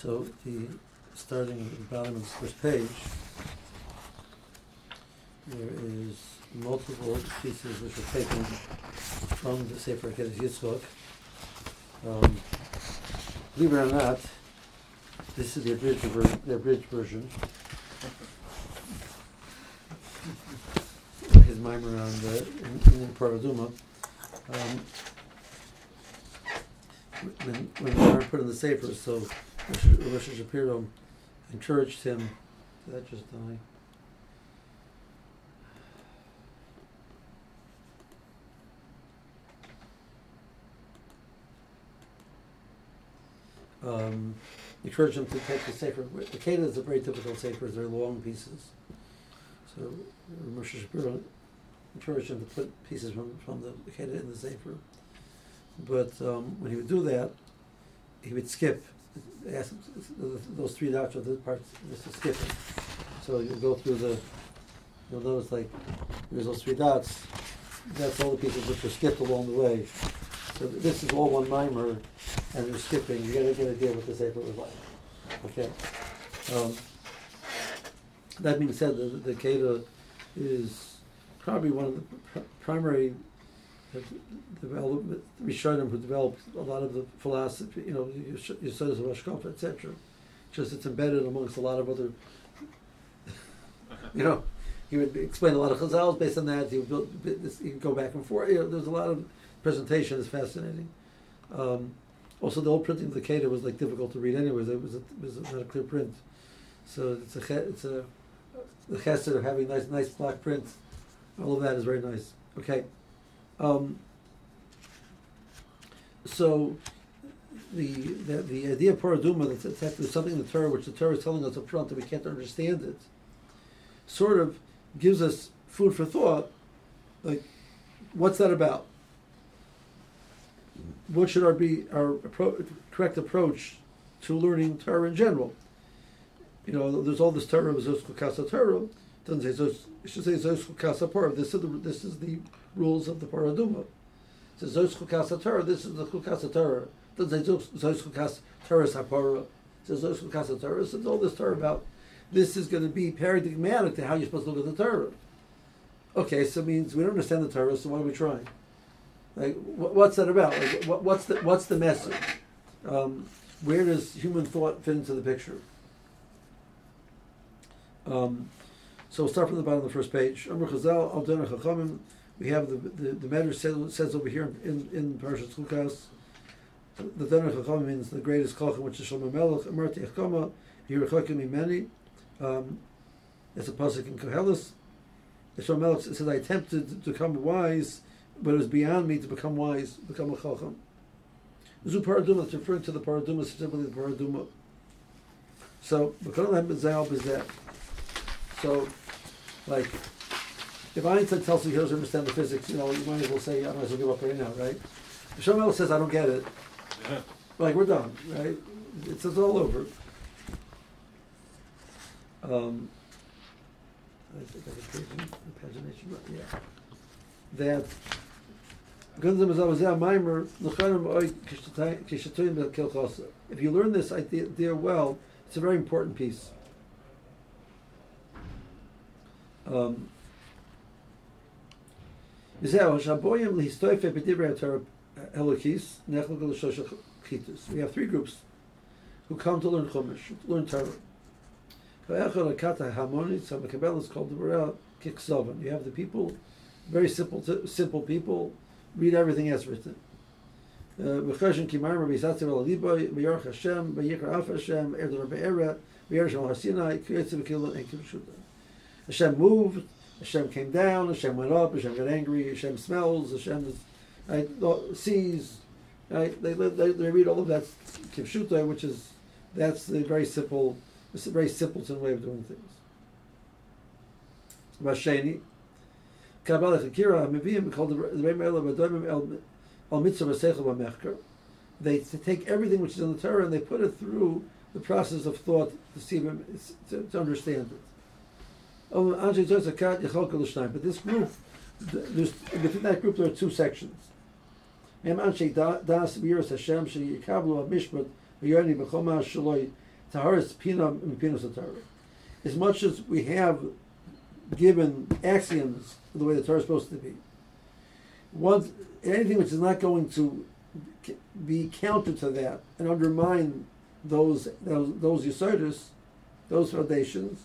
So the starting at the bottom of the first page, there is multiple pieces which are taken from the Sefer Kedesh Yitzchok. Um, believe it or not, this is the abridged, ver- the abridged version. His mimer on the in, in Paraduma. Um, when when the put in the Sefer, so Rosh Shapiro encouraged him. Did that just die? um, encourage them to take the sefer. The Kedah is a very difficult sefer; they're long pieces. So Moshe Shapiro encouraged them to put pieces from, from the Kedah in the sefer. But um, when he would do that, he would skip ask, those three dots are the parts just to skip it. So you go through the. You'll notice like there's those three dots. That's all the pieces which are skipped along the way. So this is all one mimer, and you're skipping. You gotta get an idea what this sefer was like. Okay. Um, that being said, the, the Kedah is probably one of the pr- primary development Rishonim who developed a lot of the philosophy, you know, Yesodus of Ashkofa, etc. Just it's embedded amongst a lot of other, you know, he would explain a lot of Chazals based on that. He would build, he would go back and forth. You know, there's a lot of presentation. It's fascinating. Um, also, the old printing of the Kedah was like difficult to read anyways. It was, a, it was not a clear print. So it's a it's a the chesed of having nice nice black print. All of that is very nice. Okay. Um, so the, the the idea of paraduma that there's something in the Torah which the Torah is telling us up front that we can't understand it, sort of gives us food for thought. Like, what's that about? What should our be our appro- correct approach to learning Torah in general? You know, there's all this Torah of Zos Kasa Torah. Doesn't say Zos. It should say Torah. This is the this is the rules of the paraduma. It says Zos Chukasa Torah, this is the Chukasa Torah. Doesn't say Zos Chukasa Torah. It says Zos Chukasa Torah. It's all this Torah about this is going to be paradigmatic to how you're supposed to look at the Torah. Okay, so it means we don't understand the Torah, so what are we trying? Like, what's that about? Like, what, what's the what's the message? Um, where does human thought fit into the picture? Um, so we'll start from the bottom of the first page. We have the the, the says, says over here in in Parashat Chukas. The Tanakh Chacham means the greatest Chacham, which is Shlomo Melech. Amarti Echkama, Yirachakim Imeni. Um, it's a pasuk in Koheles. Shlomo Melech says, "I attempted to become wise, but it was beyond me to become wise, become a Chacham." Zu Paraduma, it's referring to the Paraduma, specifically the Paraduma. So, B'kolam Zayal is that. so, like, if Einstein tells you he doesn't understand the physics, you know, you might as well say, I might as well give up right now, right? If Shomel says, I don't get it, yeah. like, we're done, right? It's, it's all over. Um, I think I can pagination, yeah. That if you learn this idea well, it's a very important piece. Um, we have three groups who come to learn Chumash, learn Torah. is called the You have the people, very simple, simple people, read everything as written. Hashem, Hashem moved, Hashem came down, Hashem went up, Hashem got angry, Hashem smells, Hashem right, sees, right? They, they, they read all of that kipshuta, which is, that's the very simple, it's a very simpleton way of doing things. Masheni, Kabbalah Chakira, Meviyim, called the Rebbe El Mitzvah Seichel B'Mechker. They take everything which is in the Torah and they put it through the process of thought to see, to, to understand it. Oh, but this group, there's, within that group there are two sections. As much as we have given axioms the way the Torah is supposed to be, once anything which is not going to be counter to that and undermine those those those those foundations,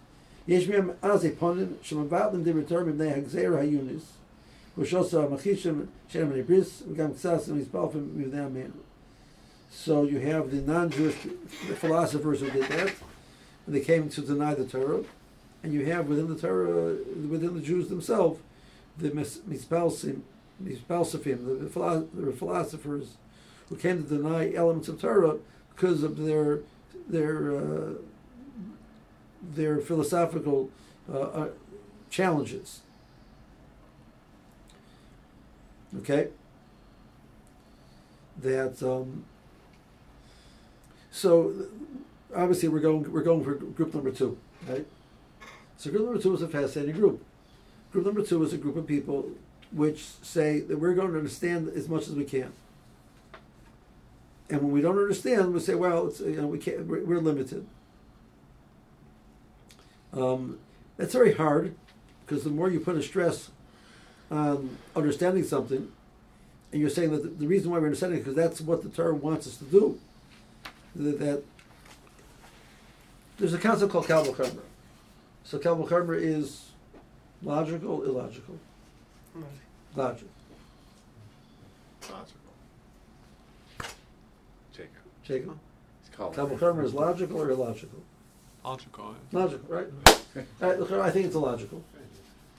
יש מהם אז הפונים שמבטלים דברי מפני הגזיר היוניס, ושעושה המחישים שאין מני בריס, וגם קצת מספלפים מבני עמנו. So you have the non-Jewish philosophers who did that, and they came to deny the Torah, and you have within the Torah, within the Jews themselves, the mispalsim, mispalsifim, the, the philosophers who came to deny elements of Torah because of their their uh, their philosophical uh, uh, challenges. Okay, that um, so obviously we're going we're going for group number two, right? So group number two is a fascinating group. Group number two is a group of people which say that we're going to understand as much as we can. And when we don't understand, we say, well, it's, you know, we can't, we're, we're limited. Um, that's very hard because the more you put a stress on understanding something, and you're saying that the, reason why we're understanding it because that's what the Torah wants us to do, that, that there's a concept called Kal Vachomer. So Kal Vachomer is logical, illogical. Logic. Logical. Jacob? It's called. Kal Vachomer is logical or illogical? Logical. Logical, right? Right, look, I think it's illogical.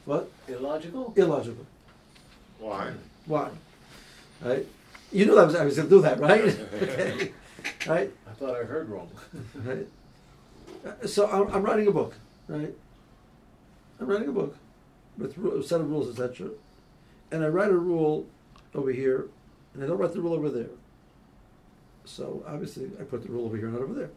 What? Illogical? Illogical. Why? Why? Right? You knew I was, I was going to do that, right? okay. Right? I thought I heard wrong. Right? Uh, So I'm, I'm writing a book, right? I'm writing a book with a set of rules, etc. And I write a rule over here, and I don't write the rule over there. So obviously, I put the rule over here, not over there.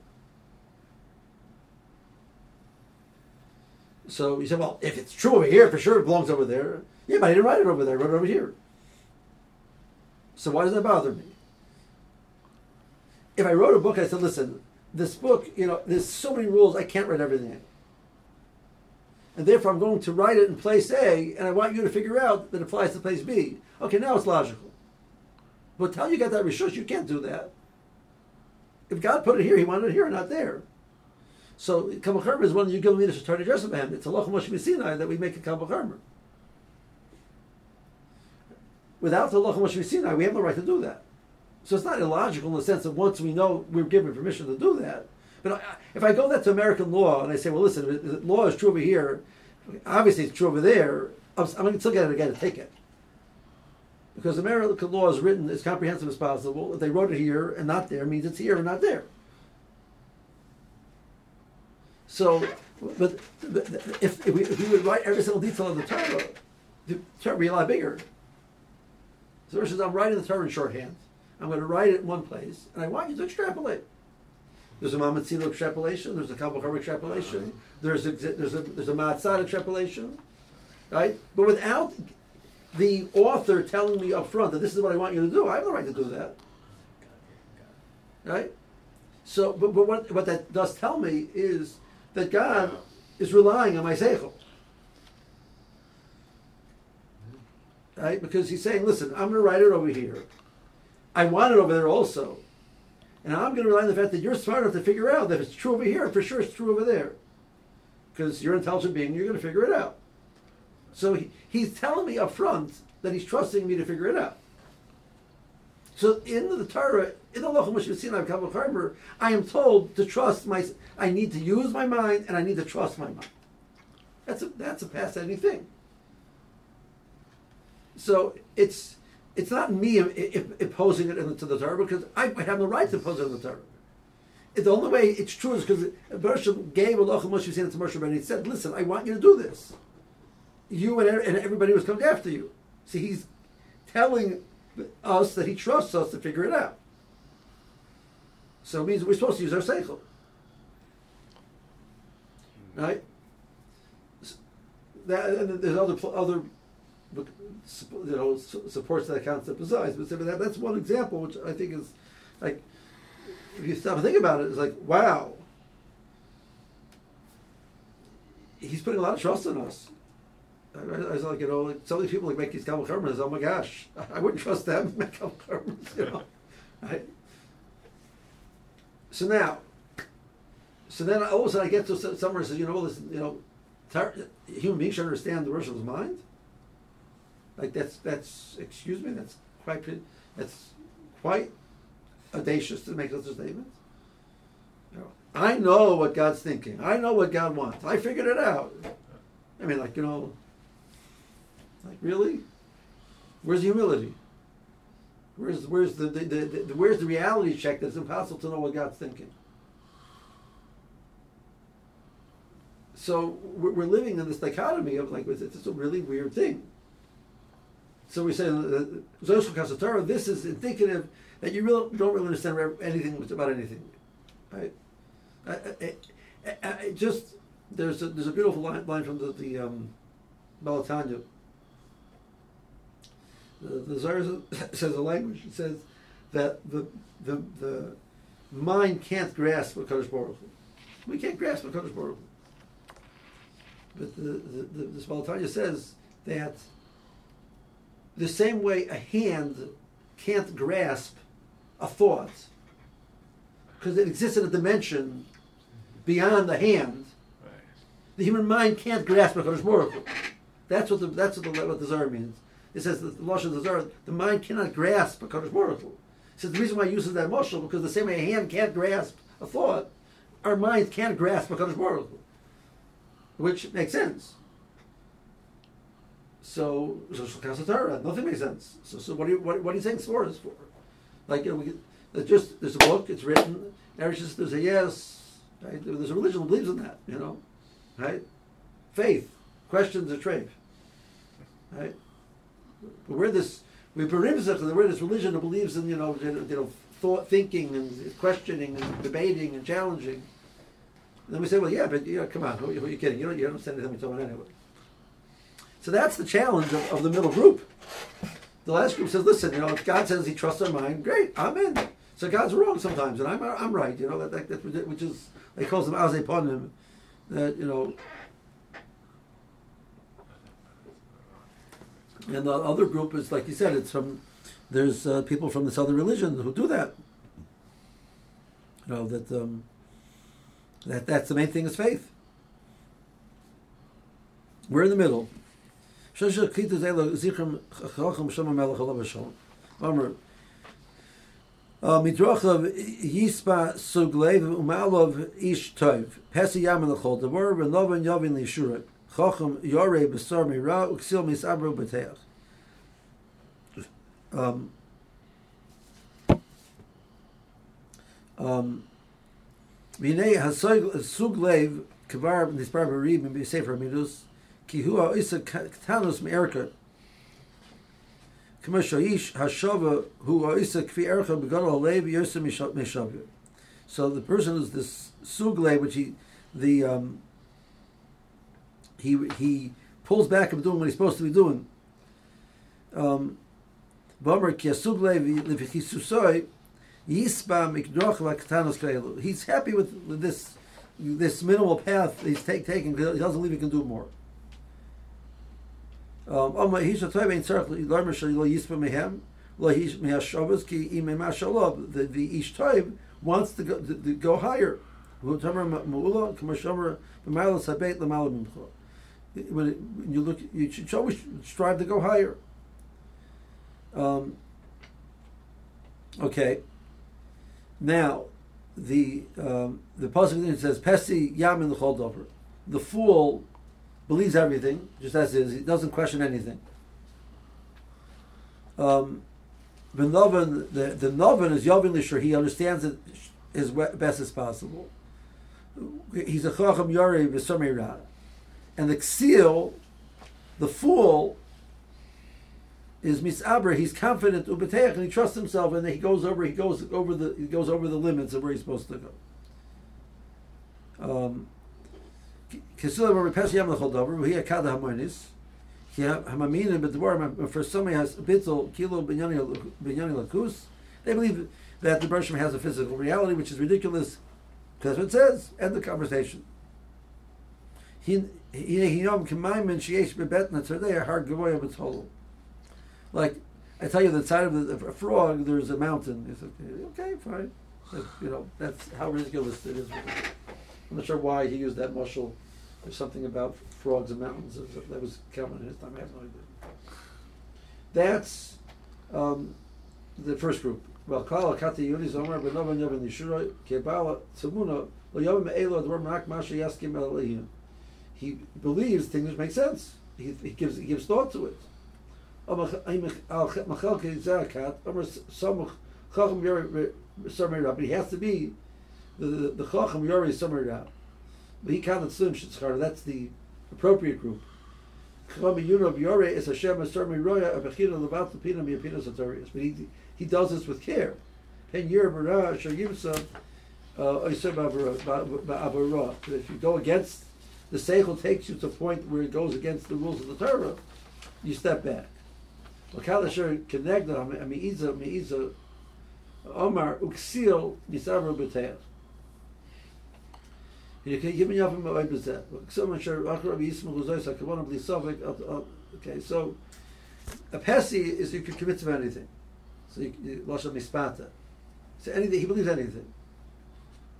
So you say, well, if it's true over here, for sure it belongs over there. Yeah, but I didn't write it over there. I wrote it over here. So why does that bother me? If I wrote a book, I said, listen, this book, you know, there's so many rules, I can't write everything in. And therefore, I'm going to write it in place A, and I want you to figure out that it applies to place B. Okay, now it's logical. But tell you got that rishus, you can't do that. If God put it here, He wanted it here, not there. So Kabbalah is one you give me to turn to Jerusalem. It's a Lach Moshe Sinai that we make a Kabbalah. Without the Lach Moshe Sinai, we have no right to do that. So it's not illogical in the sense that once we know we're given permission to do that. But if I go that to American law and I say, well, listen, law is true over here, obviously it's true over there, I'm, I'm going to still get it again and take it. Because American law is written as comprehensive as possible. If they wrote it here and not there, means it's here and not there. So, but but if, if, we, if we would write every single detail of the Torah, the Torah would be a lot bigger. So versus I'm writing the Torah in shorthand. I'm going to write it in one place, and I want you to extrapolate. There's a Mamatzino extrapolation. There's a Kabbalah extrapolation. There's a there's a there's a Matzah extrapolation, right? But without the author telling me up front that this is what I want you to do, I have the right to do that, right? So, but, but what what that does tell me is that God is relying on my seichel. Right? Because he's saying, listen, I'm going to write it over here. I want it over there also. And I'm going to rely on the fact that you're smart enough to figure out that it's true over here, for sure it's true over there. Because you're an intelligent being, you're going to figure it out. So he, he's telling me up front that he's trusting me to figure it out. So in the Torah, in the Harbor, I am told to trust my. I need to use my mind and I need to trust my mind. That's a that's a any thing. So it's it's not me im- im- imposing it into the Torah because I have the right to impose it in the Torah. The only way it's true is because Bershom gave Allah Moshe Sinai to Moshe Rabbeinu. He said, "Listen, I want you to do this. You and, and everybody was coming after you." See, he's telling us that he trusts us to figure it out. So it means we're supposed to use our seichel, right? That and there's other other you know su- supports that concept besides, but that, that's one example which I think is like if you stop and think about it, it's like wow. He's putting a lot of trust in us. I, was like, you know, some of these people like make these Kabbalah Karmas, oh my gosh, I wouldn't trust them to make Kabbalah Karmas, you know. I, so now, so then all of a sudden I get to some- somewhere and says, you know, listen, you know, human beings should understand the Russian's mind. Like that's that's excuse me, that's quite that's quite audacious to make such a statement. You know, I know what God's thinking. I know what God wants. I figured it out. I mean, like you know, like really, where's the humility? Where's where's the, the, the, the where's the reality check that it's impossible to know what God's thinking? So we're, we're living in this dichotomy of like it's, a really weird thing. So we say uh, Kasatara, this is indicative that you really don't really understand anything about anything, right? I, I, I, I just there's a, there's a beautiful line, line from the the um, Baal HaTanya. The, the Zohar says a language. It says that the the the mind can't grasp what Kadosh Baruch Hu. We can't grasp what Kadosh Baruch Hu. But the, the, the, Baal HaTanya says that the same way a hand can't grasp a thought because it exists in a dimension beyond the hand, Right. the human mind can't grasp HaKadosh Baruch Hu. That's what the that's what the what the Zohar means. It says that the Lashon of the mind cannot grasp HaKadosh Baruch Hu. Says the reason why it uses that moshel because the same way a hand can't grasp a thought, our minds can't grasp HaKadosh Baruch Hu. Which makes sense. So, so Torah, nothing makes sense. So, so what are you what, what are you saying Sfor is for? Like you know, we get, just there's a book, it's written. Every there's a yes, right? There's a religion that believes in that, you know, right? Faith, questions a trade, right? But we're this we we're this religion that believes in you know you know, thought, thinking and questioning and debating and challenging. And then we say, well, yeah, but you know, come on, who, who are you kidding? You don't you don't understand anything we're talking anyway. So that's the challenge of, of the middle group. The last group says, listen, you know, if God says He trusts our mind, great, I'm in. So God's wrong sometimes, and I'm I'm right. You know that, that, that which is he calls them azay panim, that you know. And the other group is like you said, it's from there's uh, people from this other religion who do that. You know that um, that that's the main thing is faith. We're in the middle. Chacham Yore Besar Mira Uksil Misabro Beteach. Um, um, Vinei Hasuglev Kavar Nispar Barib and Sefer Midus. כי הוא האיסר קטנוס מערכה. כמו שהאיש השווה הוא האיסר כפי ערכה בגודל הלב יוסר משווה. So the person is this sugle, which he, the, um, he, he pulls back from doing what he's supposed to be doing. Um. He's happy with, this this minimal path he's take, taking. He doesn't believe he can do more. Um, the the ish toiv wants to go, to, to go higher. When, it, when you look, you should always strive to go higher. Um, okay. Now, the um, the pasuk says, "Pesi yamin dover." The fool believes everything, just as is. He doesn't question anything. Um, the noven, the the noven is yovin l'shur. He understands it as best as possible. He's a chacham yori v'samira, and the ksil, the fool, is misabra. He's confident ubeteach, and he trusts himself, and he goes over. He goes over the. He goes over the limits of where he's supposed to go. Um, for somebody has bitzel kilo binyani lakus. They believe that the Bershom has a physical reality, which is ridiculous. That's what it says. End the conversation. He Like I tell you, the side of the, a frog, there's a mountain. It's okay, okay, fine. But, you know, that's how ridiculous it is. I'm not sure why he used that mushal. There's something about frogs and mountains that was common in his time. I have no idea. That's um, the first group. Well, kala kati yuni zomer benovan yovin yishura kebala tzemuna lo yovim elo advar masha yaskim elohim. He believes things make sense. He, he gives he gives thought to it. But he has to be the chacham yori somewhere out. But he can't assume shitzchar. That's the appropriate group. But he he does this with care. Shayimsa uh, If you go against the seichel takes you to a point where it goes against the rules of the Torah, you step back. Omar Uksil Bli Sovik. Okay, so a pesi is you can commit to anything. So you Lashon Mispata. So anything he believes anything.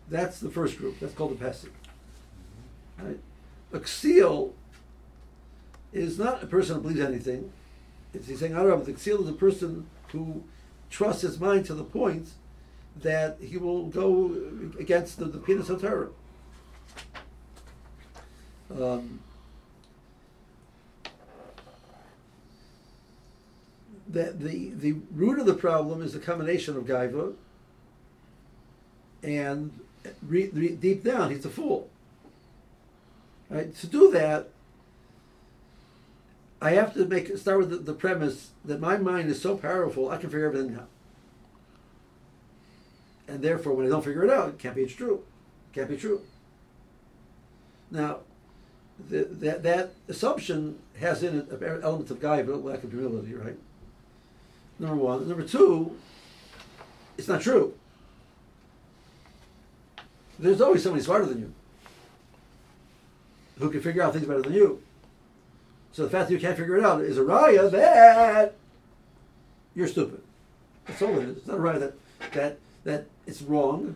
That's the first group. That's called a pesi. Right? A ksil is not a person who believes anything. It's, he's saying, Arav, the ksil is a person who trusts his mind to the point that he will go against the, the penis of Torah. Um, the, the, the root of the problem is the combination of gaiva and re, re, deep down he's a fool. Right? To do that, I have to make start with the, the premise that my mind is so powerful I can figure everything out. And therefore, when I don't figure it out, it can't be true. It can't be true. Now, the, that that assumption has in it elements of gaiva, lack of humility, right? Number one. Number two, it's not true. There's always somebody smarter than you who can figure out things better than you. So the fact that you can't figure it out is a raya that you're stupid. That's all it is. It's not a raya that that that it's wrong.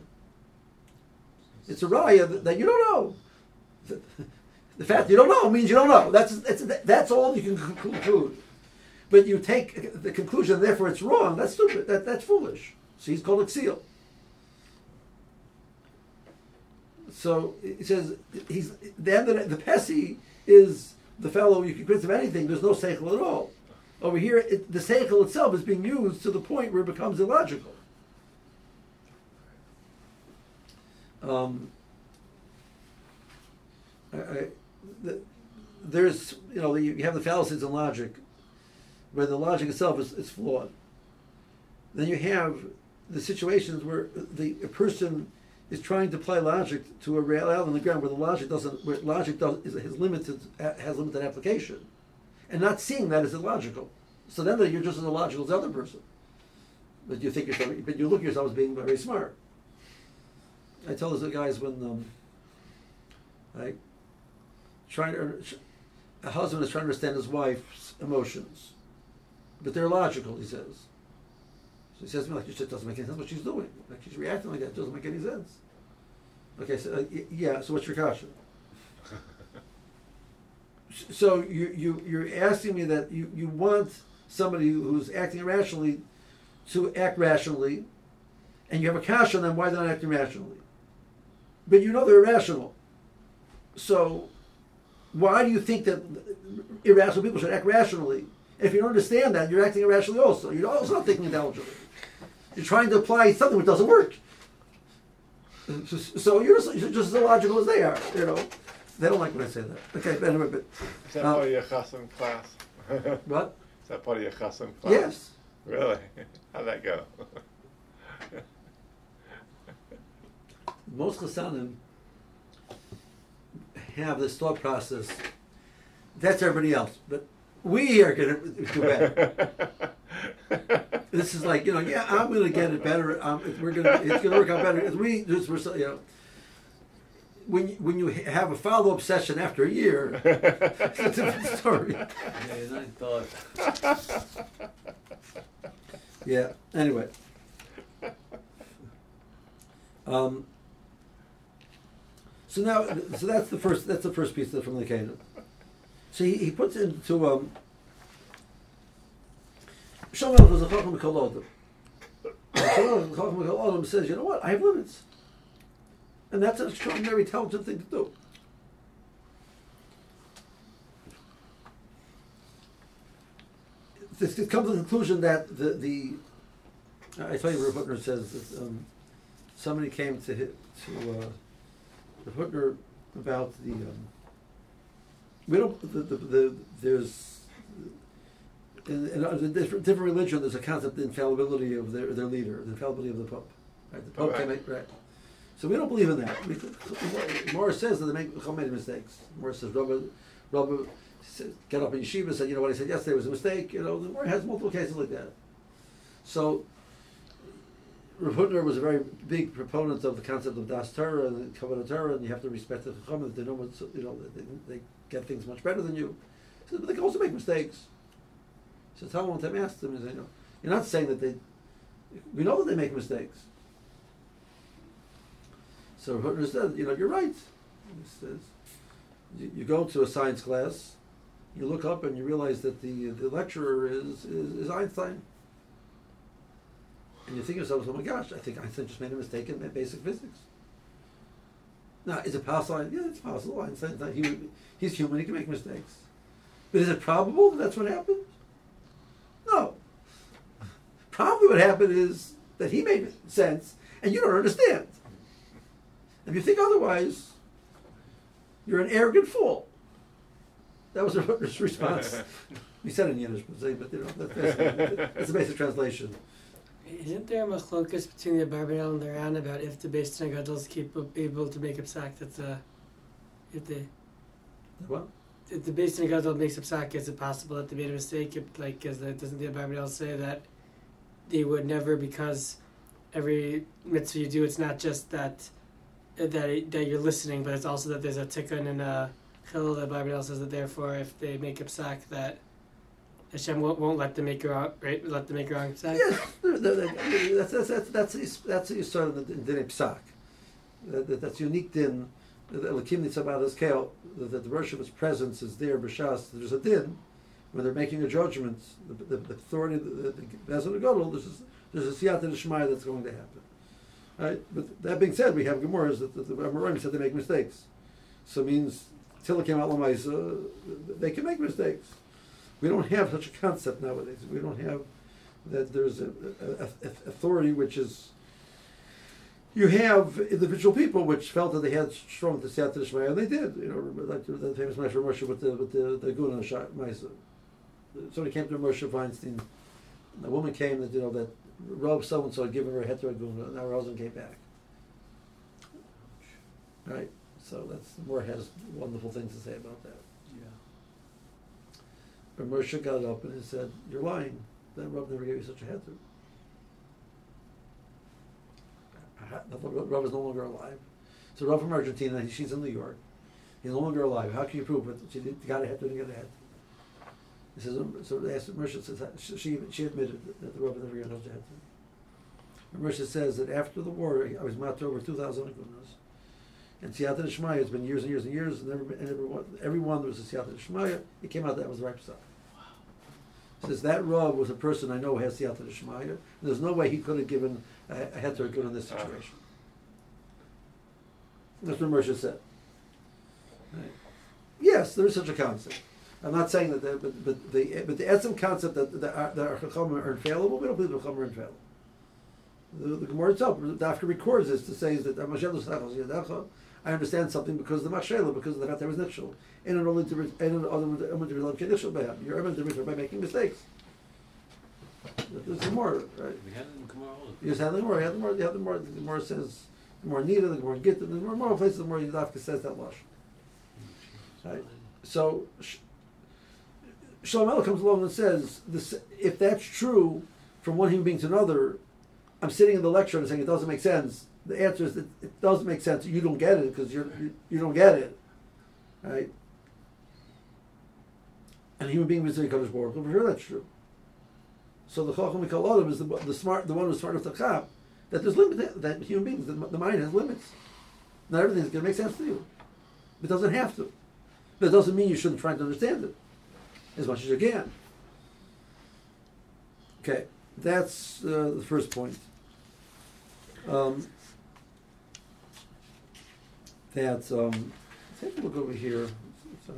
It's a raya that, that you don't know. The, fact that you don't know means you don't know. That's that's that's all you can conclude. But you take the conclusion, therefore it's wrong. That's stupid. That that's foolish. So he's called a seal. So he says he's the end of the, the Pesi is the fellow you can convince of anything. There's no seichel at all. Over here, it, the seichel itself is being used to the point where it becomes illogical. Um, I, I, the, there's you know you have the fallacies in logic, where the logic itself is, is flawed. Then you have the situations where the a person is trying to apply logic to a reality on the ground where the logic doesn't, where logic does, is, has limited has limited application, and not seeing that as illogical. So then you're just as illogical as the other person. But you think yourself, but you look at yourself as being very smart. I tell those guys when, um, like, trying to, a husband is trying to understand his wife's emotions, but they're logical. He says. So he says to me, like, it doesn't make any sense what she's doing. Like, she's reacting like that. It doesn't make any sense. Okay, so, uh, yeah, so what's your caution? so you, you, you're asking me that you, you want somebody who's acting irrationally to act rationally, and you have a cash on them why they're not acting rationally. But you know they're irrational. So why do you think that irrational people should act rationally? If you don't understand that, you're acting irrationally also. You're also not thinking intelligently. You're trying to apply something which doesn't work. So you're just, you're just as illogical as they are, you know. They don't like when I say that. Okay, but anyway, but Is that Uh, part of your chassan class? Is what? that part of your chassan class? Yes. Really? How'd that go? Most Chassanim have this thought process. That's everybody else, but we are going to do better. This is like you know, yeah, I'm going to get it better. Um, we're going to, it's going to work out better. It's we just we're so, you know. When you, when you have a follow up session after a year, it's a different story. Yeah, I thought. Yeah. Anyway. Um, so now, so that's the first. That's the first piece from the Canaan. So he, he puts into um. Shmuel was a chacham kol adam. Shmuel, chacham kol adam says, you know what? I have limits, and that's an extraordinary, intelligent thing to do. This comes to the conclusion that the the I tell you, Rav Hutner says that um, somebody came to hit, to uh, Rav Hutner about the um, we don't the, the, the there's in, in a different, different religion there's a concept of infallibility of their their leader, the infallibility of the pope. Right, the pope Right. can make right. So we don't believe in that. We, Morris says that they make Chacham made mistakes. Morris says Robert, Robert get up in yeshiva and said, you know what I said yesterday was a mistake. You know, the Morris has multiple cases like that. So Rav Hutner was a very big proponent of the concept of Das Torah and Kabbalah Torah, and you have to respect the Chacham. that They know what's, you know, they, they get things much better than you. Said, but they can also make mistakes. So Talmud one time he said, you know, you're not saying that they, we know that they make mistakes. So Rav Hutner said, you know, you're right. He says, you, you go to a science class, you look up and you realize that the, the lecturer is, is, is Einstein. And you think to yourself, oh my gosh, I think Einstein just made a mistake in basic physics. Now, is it possible? Yeah, it's possible. Einstein's not human. He's human. He can make mistakes. But is it probable that that's what happened? No. Probably what happened is that he made sense and you don't understand. If you think otherwise, you're an arrogant fool. That was his response. he said it in Yiddish, but, but you know, that's, that's, that's the basic translation. Isn't there a machlokas between the Barbanel and the Ran about if the Beis Gadol is keep able to make a psak that's uh, if the What? if the Beis Gadol makes a psak, is it possible that they made a mistake? If, like, as the, doesn't the Barbanel say that they would never because every mitzvah you do, it's not just that that that you're listening, but it's also that there's a tikkun and a chilul. The Barbanel says that therefore, if they make a psak, that Hashem won't, won't let them make wrong, right? Let them make wrong psak. Yes, that's that's that's that's that's the sort of the din psak. That- that- That's unique din. The Elokim Nitzabat is kale. That the worship's presence is there. B'shas. There's a din when they're making a judgment. The, the, the authority, the, the, Bezin Gadol, there's a, there's a siyat and a shmai that's going to happen. Right. But that being said, we have Gemara's that the, the Amoraim said they make mistakes. So it means till it came out Lamais, uh, they can make mistakes. We don't have such a concept nowadays. We don't have that there's a, a, a authority which is. You have individual people which felt that they had strong Tisiyat Shmaya, and they did. You know, like the, famous Moshe Moshe with the with the the Guna Maisa. Somebody came to Moshe Feinstein. A woman came that you know that Rob so and so had given her a heter Guna, and now her husband came back. Right. So that's Moore has wonderful things to say about that. Yeah. But Moshe got up and he said, "You're lying. That Rav never gave you such a heter." Rav is no longer alive. So Rav from Argentina, she's in New York. He's no longer alive. How can you prove it? She got a heter, didn't get a heter. He says, so they asked Moshe, says, she- she, she admitted that the Rav never got a heter. And Moshe says that after the war, I was matter over 2,000 agunas. And Siyata Shmaya has been years and years and years, and, every, and everyone, everyone there was a Siyata Shmaya. It came out that was the right stuff. Says that Rav was a person I know who has Siyata Shmaya. There's no way he could have given a, a heter good in this uh-huh. situation. That's what Moshe said. Right. Yes, there is such a concept. I'm not saying that, the, but, but the but the essence concept that uh, that our, chachamim are infallible. We don't believe the chachamim are infallible. The, the Gemara itself, after records this to say that uh, I understand something because of the mashayla, because of the fact there was nitshul. And it only to and in other words, nitshul by him. You're able to by making mistakes. There's more, right? We had it in Gemara all the You just have the. You have the more. You the more. The Gemara says the more needed, the more get, the more, places, the more Yudavka says that lush. Hmm. Right. So Sh- Shlomo comes along and says, this, if that's true from one human being to another, I'm sitting in the lecture and saying it doesn't make sense. The answer is that it doesn't make sense. You don't get it because you, you don't get it, right? And human being is Kodesh Baruch Hu, for sure that's true. So the Chacham Mikol Adam is the, the smart, the one who's smart enough to chap that there's limits. That human beings, the, the mind has limits. Not everything's going to make sense to you. It doesn't have to. It doesn't mean you shouldn't try to understand it as much as you can. Okay, that's uh, the first point. Um, that's um, take a look over here. So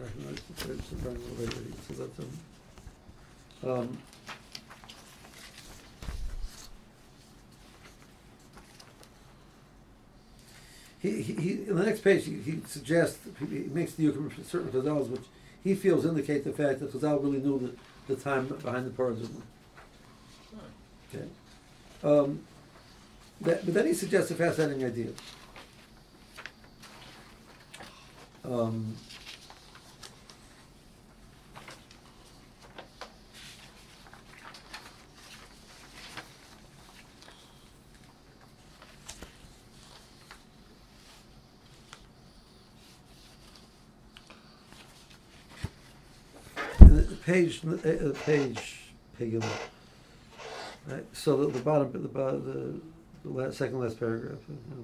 that's, um, um, he, he, he, in the next page, he, he suggests, he, he makes the for certain chazals, which he feels indicate the fact that Chazal really knew the, the time behind the paradigm. Okay. Um, that, but then he suggests a fascinating idea. Um, the page, uh, uh, page, page, right? So the, the bottom, the, the, the last, second last paragraph, uh,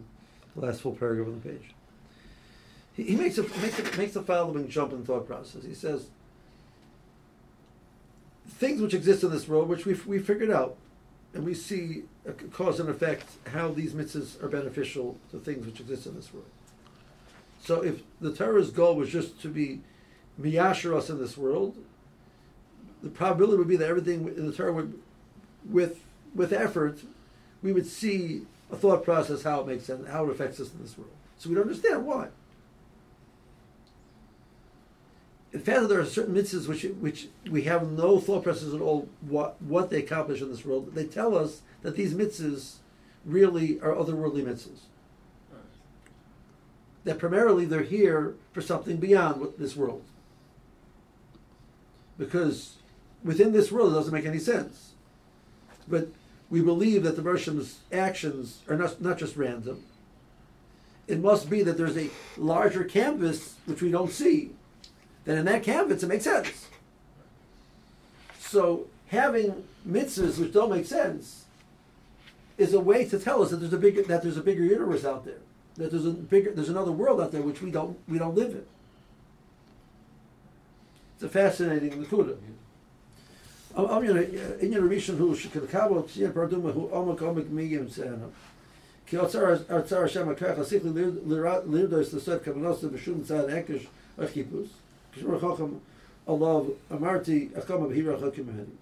the last full paragraph on the page. He, he makes a makes a, makes the following jump in thought process. He says, things which exist in this world, which we we figured out, and we see cause and effect, how these mitzvahs are beneficial to things which exist in this world. So if the Torah's goal was just to be miyasher us in this world, the probability would be that everything in the Torah would, with with effort, we would see a thought process how it makes sense, how it affects us in this world. So we'd understand why. In fact, there are certain mitzvahs which which we have no thought process at all what what they accomplish in this world. They tell us that these mitzvahs really are otherworldly mitzvahs. That primarily they're here for something beyond this world. Because within this world it doesn't make any sense. But we believe that the Mershim's actions are not, not just random. It must be that there's a larger canvas which we don't see. Then in that canvas it makes sense. So having mitzvahs which don't make sense is a way to tell us that there's a bigger that there's a bigger universe out there. That there's a bigger there's another world out there which we don't we don't live in. It's a fascinating nakuda. I'm going to in your rishon who should kabo tzir parduma who omak omak miyim tzana. Ki otzar otzar Hashem akach asikli lirdos the set kavanos the b'shum tzad ekesh achipus. Kishmar chacham Allah amarti akam b'hira chakim mahedi.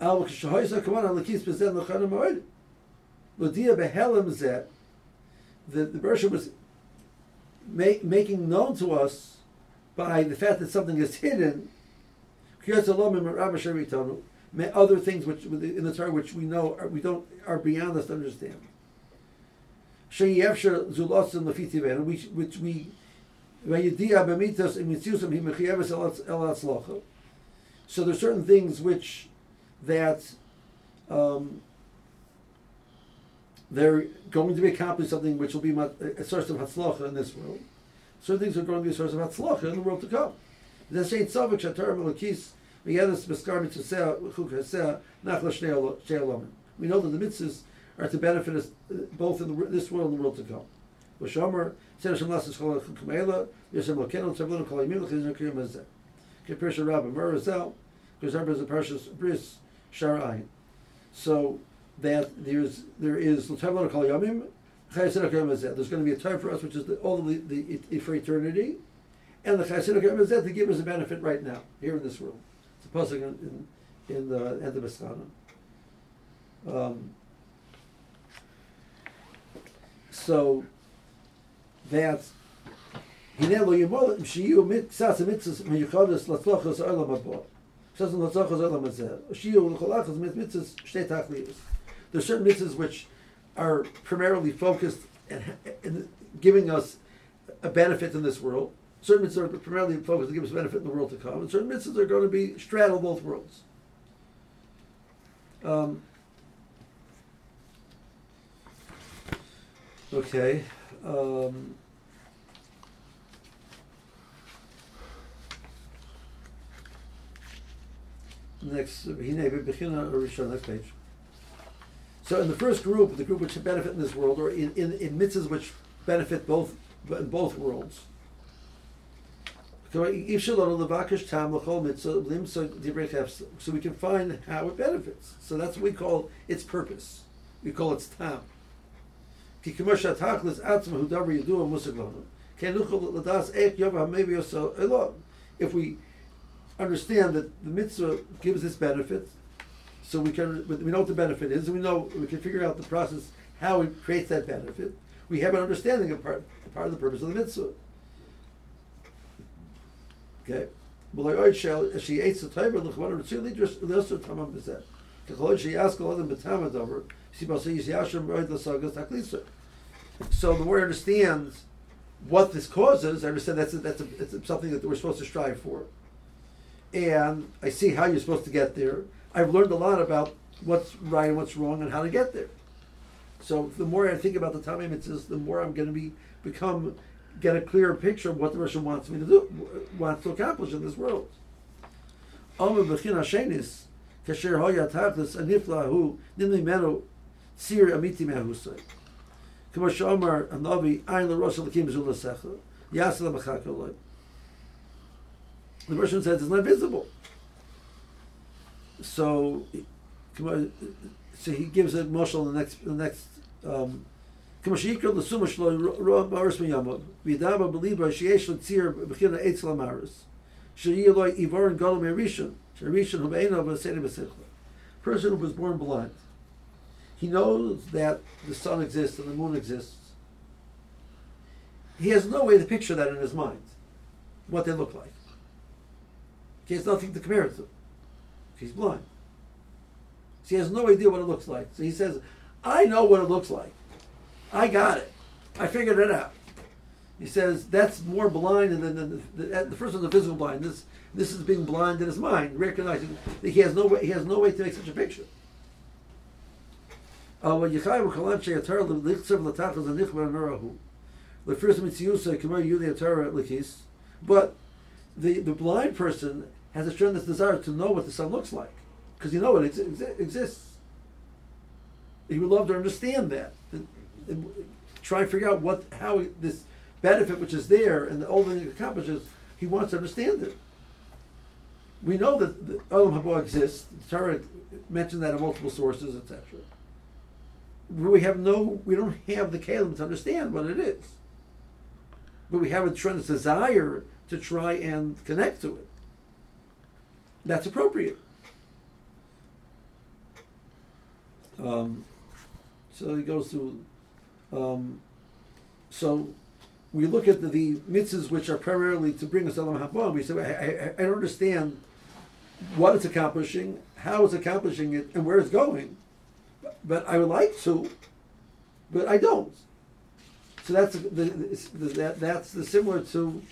Al k'shahoysa kaman al lekis bezen l'chana moed. L'dia behelem zeh. The the Bershom was ma- making known to us by the fact that something is hidden other things which in the Torah which we know are, we don't are beyond us to understand. Which which we so there's certain things which that um, they're going to be accomplished something which will be a source of hatzlacha in this world. Certain things are going to be a source of hatzlacha in the world to come. The Saint Savik Shatar Melakis Miyadis Beskar Mitzvah Chuk Haseh Nachla Shnei Alomim. We know that the mitzvahs are to benefit us uh, both in the, this world and the world to come. ושאומר, סדר שם לעשות כל החוקים האלה, יש שם לקנו צבלנו כל ימין לכן נקרים הזה. כפרש הרב, אמר רזל, because there is a precious bris sharayin. So that there's there is l'tavlon kol yamim, chayasina kol There's going to be a time for us which is the, all of the, the, the for eternity, and the Chassiduk Emezet to give us a benefit right now, here in this room. It's a passing in, in, in the end of Iskana. Um, so that Hinelo Yemolim Shiyu Mitzas Mitzas Meyuchadus Latzlochos Olam Abba. Olam Azer. Shiyu Mitzas Shtei There are certain mitzvahs which are primarily focused in giving us a benefit in this world, Certain mitzvahs are primarily focused to give us benefit in the world to come. And certain mitzvahs are going to be straddle both worlds. Um, okay. Um, next, next page. So in the first group, the group which benefit in this world, or in, in, in mitzvahs which benefit both in both worlds. So we can find how it benefits. So that's what we call its purpose. We call its tam. If we understand that the mitzvah gives this benefit, so we can we know what the benefit is, and we know we can figure out the process how it creates that benefit. We have an understanding of part part of the purpose of the mitzvah. Okay. just l'oser tamam b'zeh. Kechol she asked all them b'tamad over. She must say yishyashim roid l'sagas taklisa. So the word understands what this causes. I understand that's a, that's, a, something that we're supposed to strive for and I see how you're supposed to get there. I've learned a lot about what's right and what's wrong and how to get there. So the more I think about the Tamei mitzvahs, the more I'm going to be become get a clearer picture of what the Russian wants me to do, wants to accomplish in this world. Omer kasher hoya tachlis anifla hu menu amiti mehusay. Kamo shomer anavi ayin l'rosh alakim zulasecha yasel l'machak the Russian says it's not visible. So, so he gives a moshel in the next the next. Um, כמו שיקרא לסומה שלו רוע בארץ מימיו, וידע בליבה שיש לו ציר בחינה אצל המארס, שיהיה לו עיוורון גדול מהראשון, שהראשון הוא בעיניו בסדר בשכלו. Person who was born blind, he knows that the sun exists and the moon exists. He has no way to picture that in his mind, what they look like. He has nothing to compare it to. He's blind. So he has no idea what it looks like. So he says, I know what it looks like. I got it. I figured it out. He says that's more blind than the, the, the, the first one's the physical blind. This is being blind in his mind, recognizing that he has no way he has no way to make such a picture. Uh, but the the blind person has a tremendous desire to know what the sun looks like because you know it ex- exists. He would love to understand that. Try and figure out what how this benefit which is there and the only thing it accomplishes, he wants to understand it. We know that the Olam Haba exists. The Torah mentioned that in multiple sources, etc. We have no, we don't have the kalim to understand what it is, but we have a tremendous desire to try and connect to it that's appropriate. Um, so he goes through. Um, so we look at the, the mitzvahs which are primarily to bring us to Olam Haba. We say, I, I, I don't understand what it's accomplishing, how it's accomplishing it, and where it's going. But, I would like to, but I don't. So that's the, the, that, that's the similar to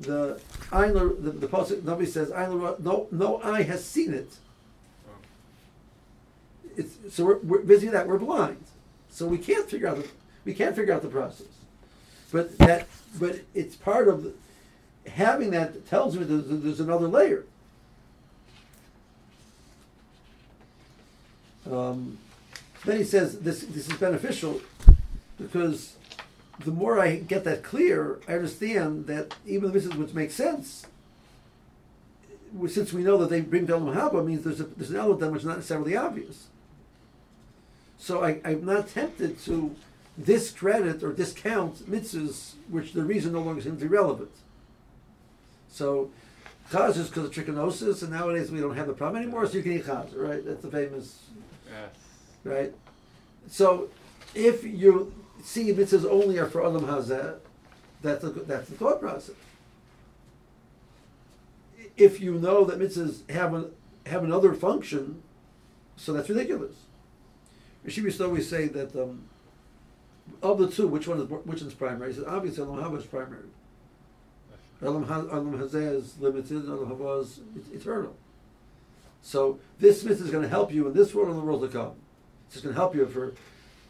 the Einler, the, the pasuk, nobody says no, no eye has seen it. It's, so we're, we're busy that we're blind, so we can't figure out the we can't figure out the process. But that, but it's part of the, having that tells me that there's another layer. Um, then he says this this is beneficial because the more I get that clear, I understand that even the mitzvahs which make sense, since we know that they bring to Olam Haba, means there's, a, there's an element which is not necessarily obvious. So I, I'm not tempted to discredit or discount mitzvahs which the reason no longer seems irrelevant. So chaz is because of trichinosis, and nowadays we don't have the problem anymore, so you can eat chaz, right? That's the famous Yes. right? So, if you see mitzvahs only are for Adam Hazeh, that's the, that's the thought process. If you know that mitzvahs have, a, have another function, so that's ridiculous. To always say that um, of the two, which one is which one's primary? He said obviously Adam Haba is primary. Ha- Hazeh is limited, and Adam Haba is eternal. So this mitzvah is going to help you in this world and the world to come. It's going to help you for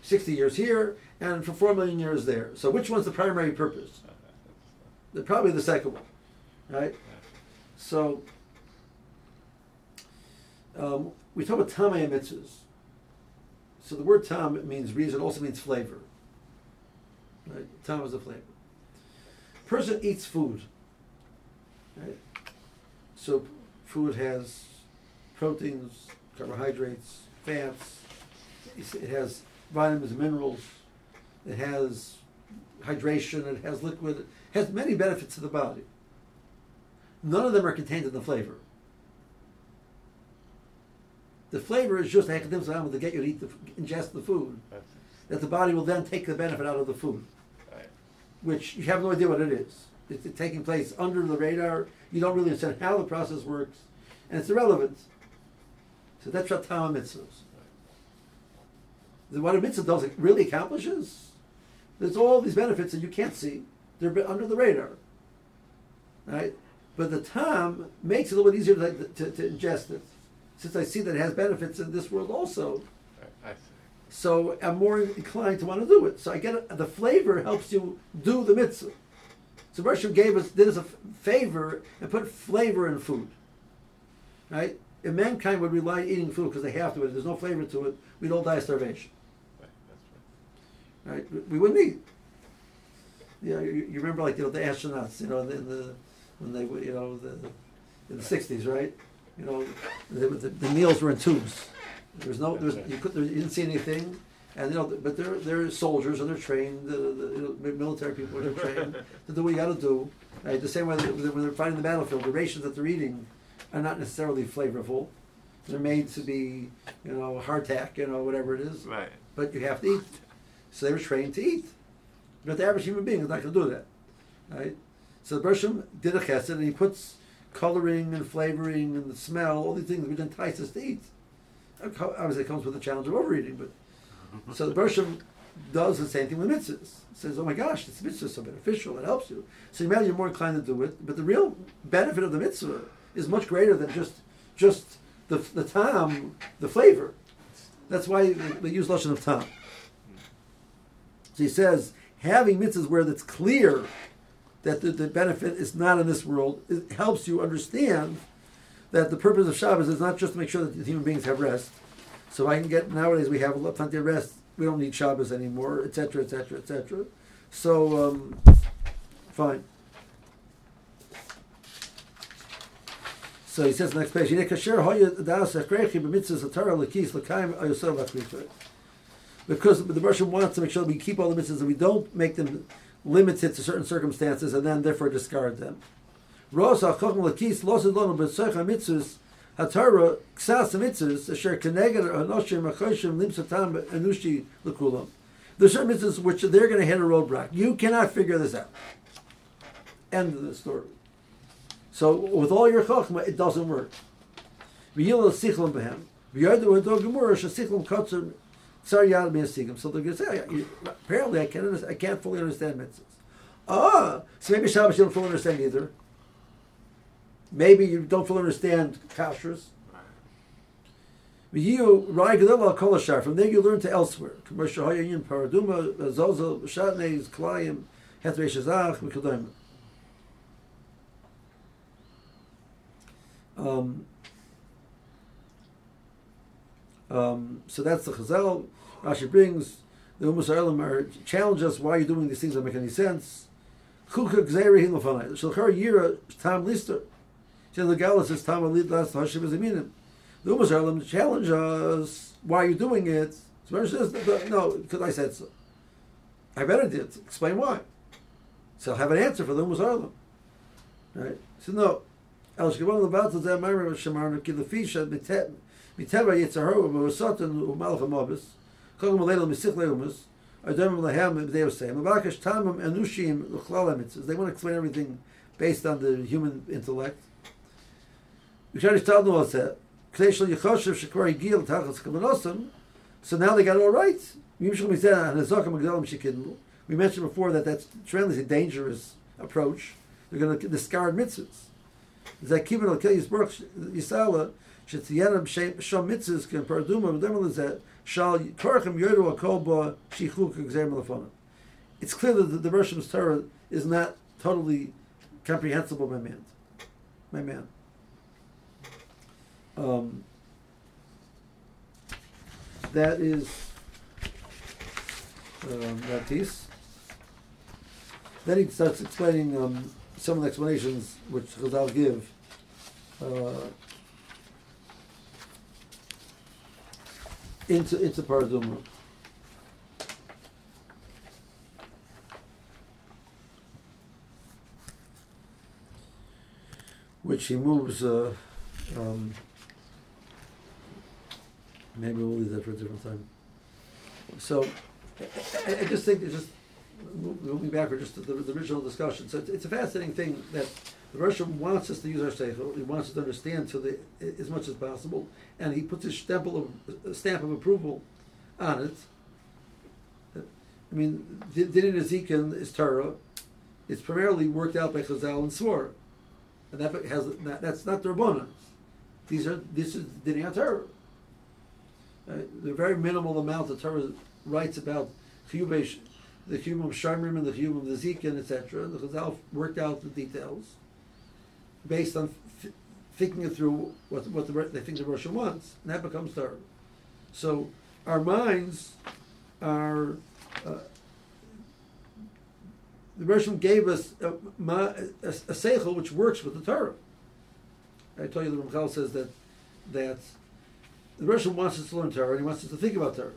60 years here and for 4 million years there. So which one's the primary purpose? Probably the second one, right? So um, we talk about tamei mitzvahs. So the word tam means reason, also means flavor. Right? Tam is a flavor. Person eats food. Right? So food has proteins, carbohydrates, fats. It has vitamins, and minerals. It has hydration. It has liquid. It has many benefits to the body. None of them are contained in the flavor. The flavor is just an academic to get you to eat the, ingest the food. That the body will then take the benefit out of the food. Which you have no idea what it is. It's taking place under the radar. You don't really understand how the process works, and it's irrelevant. So that's what Tama mitzvahs. The what a mitzvah does it really accomplishes. There's all these benefits that you can't see. They're under the radar, right? But the tam makes it a little bit easier to, to, to ingest it, since I see that it has benefits in this world also. I see. So I'm more inclined to want to do it. So I get a, the flavor helps you do the mitzvah. So Bershom gave us did us a favor and put flavor in food, right? If mankind would rely on eating food because they have to, if there's no flavor to it, we'd all die of starvation, Right. We- wouldn't eat. You know, you, you remember like you know the astronauts, you know, in the, when they you know the in the '60s, right? You know, the, the, the meals were in tubes. There was no, there was, you could, you didn't see anything, and you know, but they're they're soldiers and they're trained. The, the you know, military people are trained to do what you got to do. Right? The same way that when they're fighting the battlefield, the rations that they're eating are not necessarily flavorful. They're made to be, you know, hardtack, you know, whatever it is. Right. But you have to eat. So they were trained to eat. But the average human being is not going to do that, right? So the Bershom did a chesed, and he puts coloring and flavoring and the smell, all these things which entice us to eat. Obviously, it comes with the challenge of overeating, but so the Bershom does the same thing with mitzvahs. Says, "Oh my gosh, this mitzvah is so beneficial; it helps you." So you you're more inclined to do it. But the real benefit of the mitzvah is much greater than just just the the tam, the flavor. That's why they use lashon of tam. So he says, having mitzvahs where it's clear that the, the benefit is not in this world, it helps you understand that the purpose of Shabbos is not just to make sure that human beings have rest. So I can get nowadays we have plenty of rest. We don't need Shabbos anymore, etc., etc., etc. So um, fine. So he says next page. Because the Bershom wants to make sure that we keep all the mitzvahs and we don't make them limited to certain circumstances and then therefore discard them. Ros ha'chochem lekis losid lonu b'tzoich ha'mitzvahs hatara ksas ha'mitzvahs asher keneged ha'noshim ha'choshim limsatam enushi l'kulam. There's certain mitzvahs which they're going to hit a roadblock. You cannot figure this out. End of the story. So with all your chokhmah, it doesn't work. So they're going to say, "You- apparently I can't, I can't fully understand mitzvahs. Ah, so maybe Shabbos you don't fully understand either. Maybe you don't fully understand kashrus. V'yiu rai gedol al kol hashar. From there you learn to elsewhere. Commercial hayayin paraduma zozel shatnez klayim hetre shazach v'kadoim. Um, um, so that's the Chazal. Rashi brings the Umas Arlam are challenge us why you doing these things that make any sense. Chukha Gzeiri Hilofanai. Shalchar Yira Tam Lister. She the Galas is Tam Alid Last Hashem is Aminim. The Arlam challenge us why are you doing it. So Mary says, no, because I said so. I better did. Explain why. So I'll have an answer for the Arlam. Right? So no. El Shkabon Levat Zeh Myra Shemarna Ki Lefisha Mitet Miteva Yitzhahar U'Vosatan U'Malach HaMobis Kogam Aleilu Misich Leumus Adem Lehem They were saying Mavakish Tamim Enushim L'Chlal HaMitzvahs They want to explain everything based on the human intellect. Kavanosam So now they got it all right. Ah, Shekidmu We mentioned before that that's tremendously dangerous approach. They're going to discard mitzvahs. Zakibin al Kiyis Baruch Yisala Shetziyanam Shom Mitzvahs Can Parah Adumah V'demel Zeh Shal Korchem Yodu Akol Ba Shichuk Gzer Melafonah. It's clear that the, the Roshim's Torah is not totally comprehensible by man. My man. Um, that is um, that piece. Then he starts explaining um, some of the explanations which Chazal give. Uh, into into Parah Adumah. Which he moves. Uh, um, maybe we'll leave that for a different time. So, I, I just think it's just moving back for just the, the original discussion. So it's, it's a fascinating thing that the Russian wants us to use our seichel. He wants us to understand to the as much as possible, and he puts his stempel of stamp of approval on it. I mean, Din Ezekiel is Torah. It's primarily worked out by Chazal and Swar, and that has that's not the Rabbana. These are this is Din Torah. Uh, the very minimal amount the Torah writes about chiyuv the chiyuv of Shomrim and the chiyuv of the Zikin, etc. The Chazal worked out the details based on f- thinking it through what, what the, they think the Rosh wants, and that becomes Torah. So our minds are. Uh, the Rosh gave us a, a, a, a seichel which works with the Torah. I tell you the Ramchal says that that the Rosh wants us to learn Torah and he wants us to think about Torah.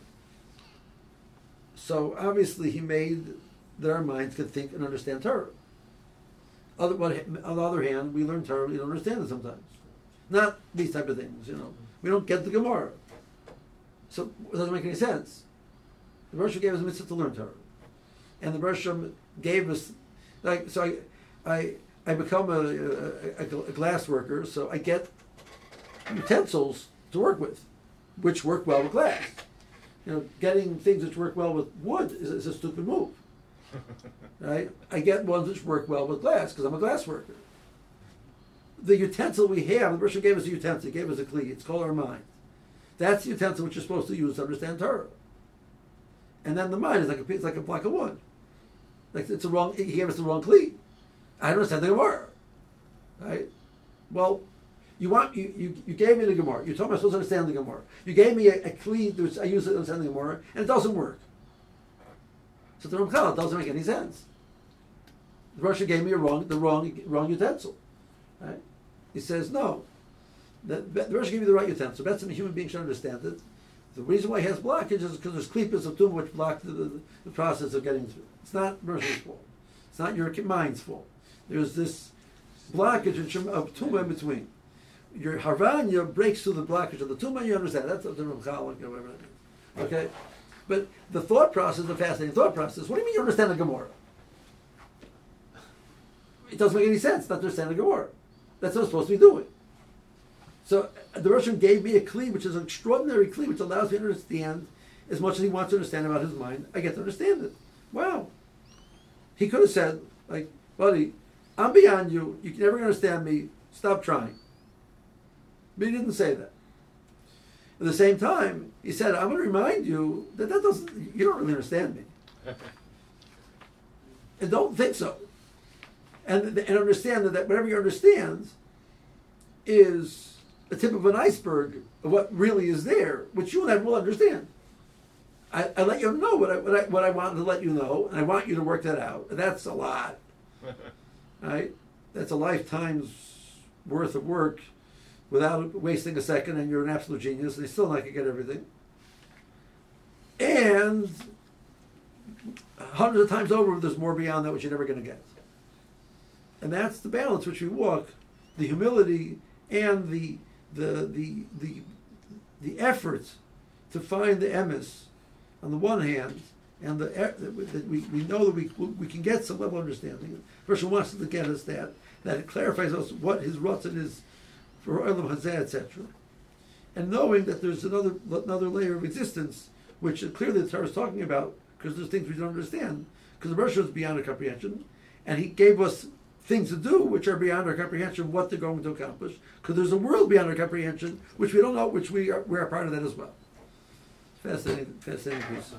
So obviously he made that our minds could think and understand Torah. Other, on the other hand, we learn Torah, we don't understand it sometimes. Not these type of things, you know. We don't get the Gemara. So it doesn't make any sense. The Rosh gave us a mitzvah to learn Torah. And the Rosh gave us, like, so I, I, I become a, a, a glass worker, so I get utensils to work with, which work well with glass. You know, getting things which work well with wood is, is a stupid move. right? I get ones which work well with glass because I'm a glass worker. The utensil we have, the Rosh gave us a utensil, he gave us a kli, it's called our mind. That's the utensil which you're supposed to use to understand Torah. And then the mind is like a, it's like a block of wood. Like it's a wrong, he gave us the wrong kli. I don't understand the Gemara. Right? Well, you want you, you, you gave me the Gemara. You told me I'm supposed to understand the Gemara. You gave me a, a which I use it to understand the Gemara, and it doesn't work. So the Ramchal doesn't make any sense. The Russia gave me a wrong, the wrong, wrong utensil. Right? He says no. The, the Russia gave me the right utensil. That's a human being should understand it. The reason why he has blockage is because there's klipas of tumah which block the, the, the, process of getting through. It's not Russia's fault. It's not your mind's fault. There's this blockage of tumah in between. Your harvanya breaks through the blockage of the tumah. You understand? That's the Ramchal, whatever that is. Okay. But the thought process, the fascinating thought process, what do you mean you understand the Gemara? It doesn't make any sense not to understand the Gemara. That's what I'm supposed to be doing. So uh, the Russian gave me a kli, which is an extraordinary kli, which allows me to understand as much as he wants to understand about his mind. I get to understand it. Wow. He could have said, like, buddy, I'm beyond you. You can never understand me. Stop trying. But he didn't say that. At the same time, he said, I'm going to remind you that that doesn't, you don't really understand me. and don't think so. And, and understand that, that whatever you understand is a tip of an iceberg of what really is there, which you and I will understand. I, I let you know what I, what I what I wanted to let you know, and I want you to work that out. That's a lot, right? That's a lifetime's worth of work without wasting a second, and you're an absolute genius, and still not gonna get everything. And hundreds of times over, there's more beyond that which you're never gonna get. And that's the balance which we walk, the humility and the the the the the effort to find the emes on the one hand, and the that we, we know that we we can get some level of understanding. Person wants to get us that that clarifies us what his rotzen is for Olam Hazeh, etc. And knowing that there's another another layer of existence, which clearly the Torah is talking about, because there's things we don't understand, because the Russia is beyond our comprehension, and he gave us things to do which are beyond our comprehension, what they're going to accomplish, because there's a world beyond our comprehension which we don't know, which we are we are part of that as well. Fascinating, fascinating piece.